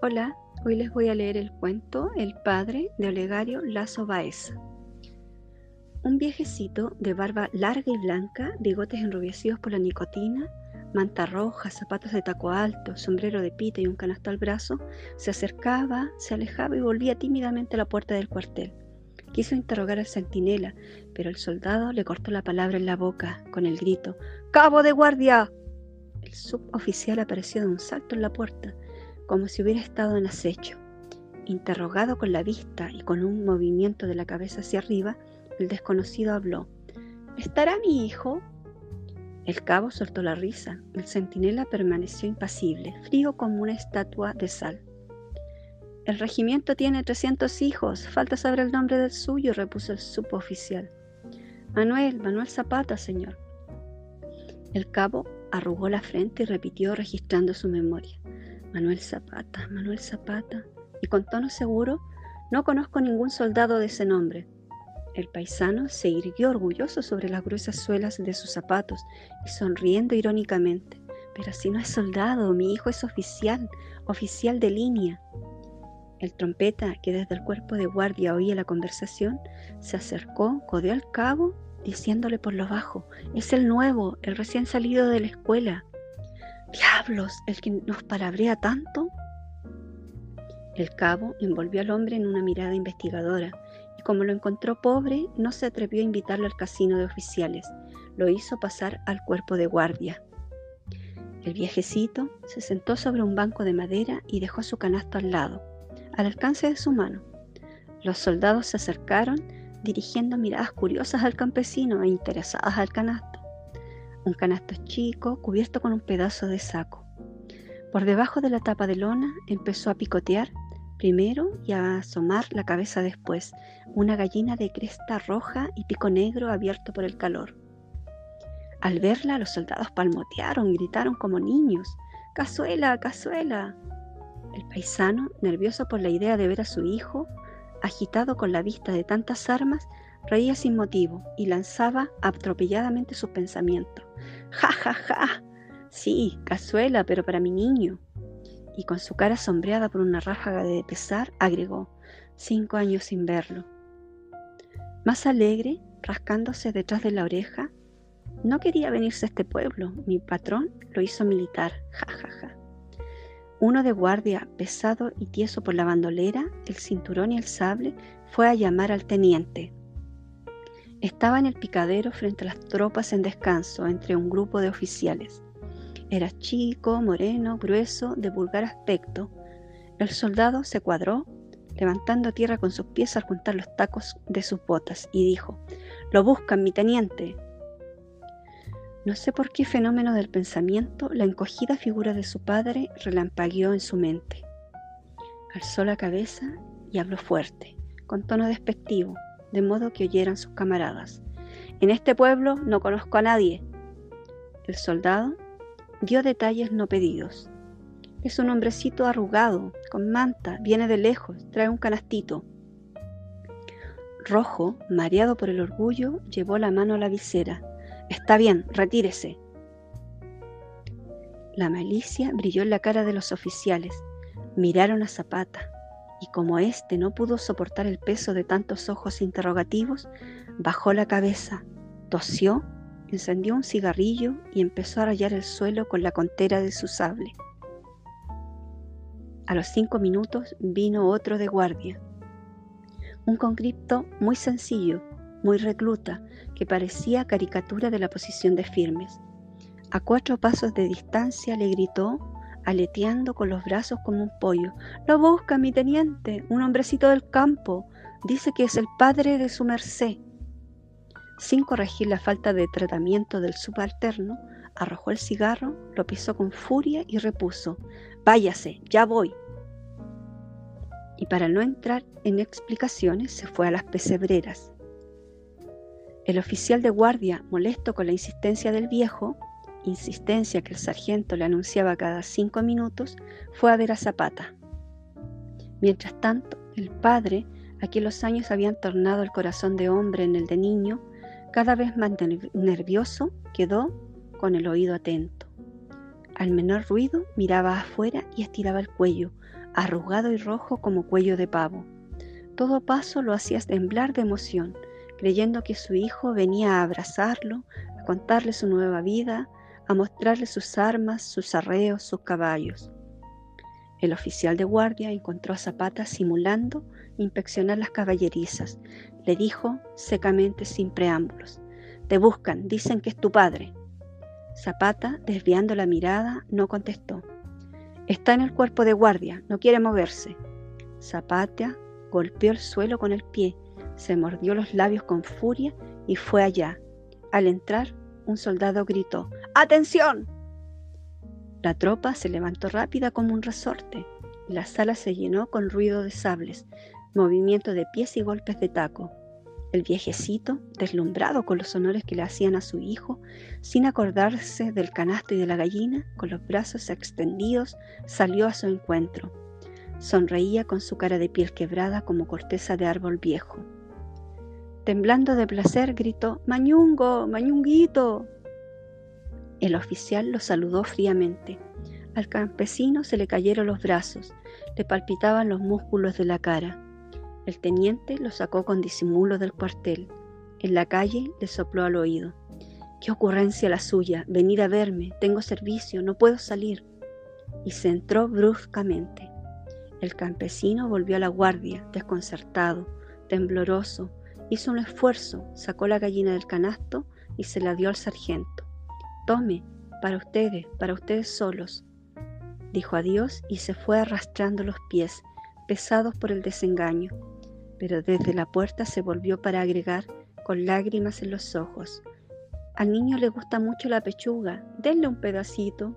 Hola, hoy les voy a leer el cuento El padre de Olegario Lazo Baeza. Un viejecito de barba larga y blanca, bigotes enrubecidos por la nicotina, manta roja, zapatos de taco alto, sombrero de pita y un canasto al brazo, se acercaba, se alejaba y volvía tímidamente a la puerta del cuartel. Quiso interrogar al centinela, pero el soldado le cortó la palabra en la boca con el grito ¡Cabo de guardia! El suboficial apareció de un salto en la puerta como si hubiera estado en acecho. Interrogado con la vista y con un movimiento de la cabeza hacia arriba, el desconocido habló. ¿Estará mi hijo? El cabo soltó la risa. El centinela permaneció impasible, frío como una estatua de sal. El regimiento tiene 300 hijos. Falta saber el nombre del suyo, repuso el suboficial. Manuel, Manuel Zapata, señor. El cabo arrugó la frente y repitió registrando su memoria. Manuel Zapata, Manuel Zapata, y con tono seguro, no conozco ningún soldado de ese nombre. El paisano se irguió orgulloso sobre las gruesas suelas de sus zapatos y sonriendo irónicamente. Pero si no es soldado, mi hijo es oficial, oficial de línea. El trompeta, que desde el cuerpo de guardia oía la conversación, se acercó, codeó al cabo, diciéndole por lo bajo, es el nuevo, el recién salido de la escuela. Diablos, el que nos palabrea tanto. El cabo envolvió al hombre en una mirada investigadora y como lo encontró pobre, no se atrevió a invitarlo al casino de oficiales. Lo hizo pasar al cuerpo de guardia. El viejecito se sentó sobre un banco de madera y dejó su canasto al lado, al alcance de su mano. Los soldados se acercaron dirigiendo miradas curiosas al campesino e interesadas al canasto un canasto chico cubierto con un pedazo de saco. Por debajo de la tapa de lona empezó a picotear primero y a asomar la cabeza después, una gallina de cresta roja y pico negro abierto por el calor. Al verla, los soldados palmotearon, gritaron como niños, ¡Cazuela, cazuela! El paisano, nervioso por la idea de ver a su hijo, agitado con la vista de tantas armas, reía sin motivo y lanzaba atropelladamente sus pensamientos. ¡Ja, ja, ja! Sí, cazuela, pero para mi niño. Y con su cara sombreada por una ráfaga de pesar, agregó, cinco años sin verlo. Más alegre, rascándose detrás de la oreja, no quería venirse a este pueblo. Mi patrón lo hizo militar. Ja, ja, ja. Uno de guardia, pesado y tieso por la bandolera, el cinturón y el sable, fue a llamar al teniente. Estaba en el picadero frente a las tropas en descanso entre un grupo de oficiales. Era chico, moreno, grueso, de vulgar aspecto. El soldado se cuadró, levantando tierra con sus pies al juntar los tacos de sus botas, y dijo, Lo buscan, mi teniente. No sé por qué fenómeno del pensamiento, la encogida figura de su padre relampagueó en su mente. Alzó la cabeza y habló fuerte, con tono despectivo, de modo que oyeran sus camaradas. En este pueblo no conozco a nadie. El soldado dio detalles no pedidos. Es un hombrecito arrugado, con manta, viene de lejos, trae un canastito. Rojo, mareado por el orgullo, llevó la mano a la visera. Está bien, retírese. La malicia brilló en la cara de los oficiales. Miraron a Zapata y como éste no pudo soportar el peso de tantos ojos interrogativos, bajó la cabeza, tosió, encendió un cigarrillo y empezó a rayar el suelo con la contera de su sable. A los cinco minutos vino otro de guardia, un conscripto muy sencillo, muy recluta, que parecía caricatura de la posición de firmes. A cuatro pasos de distancia le gritó aleteando con los brazos como un pollo. Lo busca mi teniente, un hombrecito del campo. Dice que es el padre de su merced. Sin corregir la falta de tratamiento del subalterno, arrojó el cigarro, lo pisó con furia y repuso, Váyase, ya voy. Y para no entrar en explicaciones, se fue a las pesebreras. El oficial de guardia, molesto con la insistencia del viejo, insistencia que el sargento le anunciaba cada cinco minutos, fue a ver a Zapata. Mientras tanto, el padre, a quien los años habían tornado el corazón de hombre en el de niño, cada vez más nervioso, quedó con el oído atento. Al menor ruido miraba afuera y estiraba el cuello, arrugado y rojo como cuello de pavo. Todo paso lo hacía temblar de emoción, creyendo que su hijo venía a abrazarlo, a contarle su nueva vida, a mostrarle sus armas, sus arreos, sus caballos. El oficial de guardia encontró a Zapata simulando inspeccionar las caballerizas. Le dijo secamente sin preámbulos, Te buscan, dicen que es tu padre. Zapata, desviando la mirada, no contestó. Está en el cuerpo de guardia, no quiere moverse. Zapata golpeó el suelo con el pie, se mordió los labios con furia y fue allá. Al entrar, un soldado gritó, ¡Atención! La tropa se levantó rápida como un resorte y la sala se llenó con ruido de sables, movimiento de pies y golpes de taco. El viejecito, deslumbrado con los honores que le hacían a su hijo, sin acordarse del canasto y de la gallina, con los brazos extendidos, salió a su encuentro. Sonreía con su cara de piel quebrada como corteza de árbol viejo. Temblando de placer, gritó, Mañungo, Mañunguito. El oficial lo saludó fríamente. Al campesino se le cayeron los brazos, le palpitaban los músculos de la cara. El teniente lo sacó con disimulo del cuartel. En la calle le sopló al oído. Qué ocurrencia la suya, venir a verme, tengo servicio, no puedo salir. Y se entró bruscamente. El campesino volvió a la guardia, desconcertado, tembloroso, hizo un esfuerzo, sacó la gallina del canasto y se la dio al sargento. Tome, para ustedes, para ustedes solos. Dijo adiós y se fue arrastrando los pies, pesados por el desengaño, pero desde la puerta se volvió para agregar, con lágrimas en los ojos. Al niño le gusta mucho la pechuga, denle un pedacito.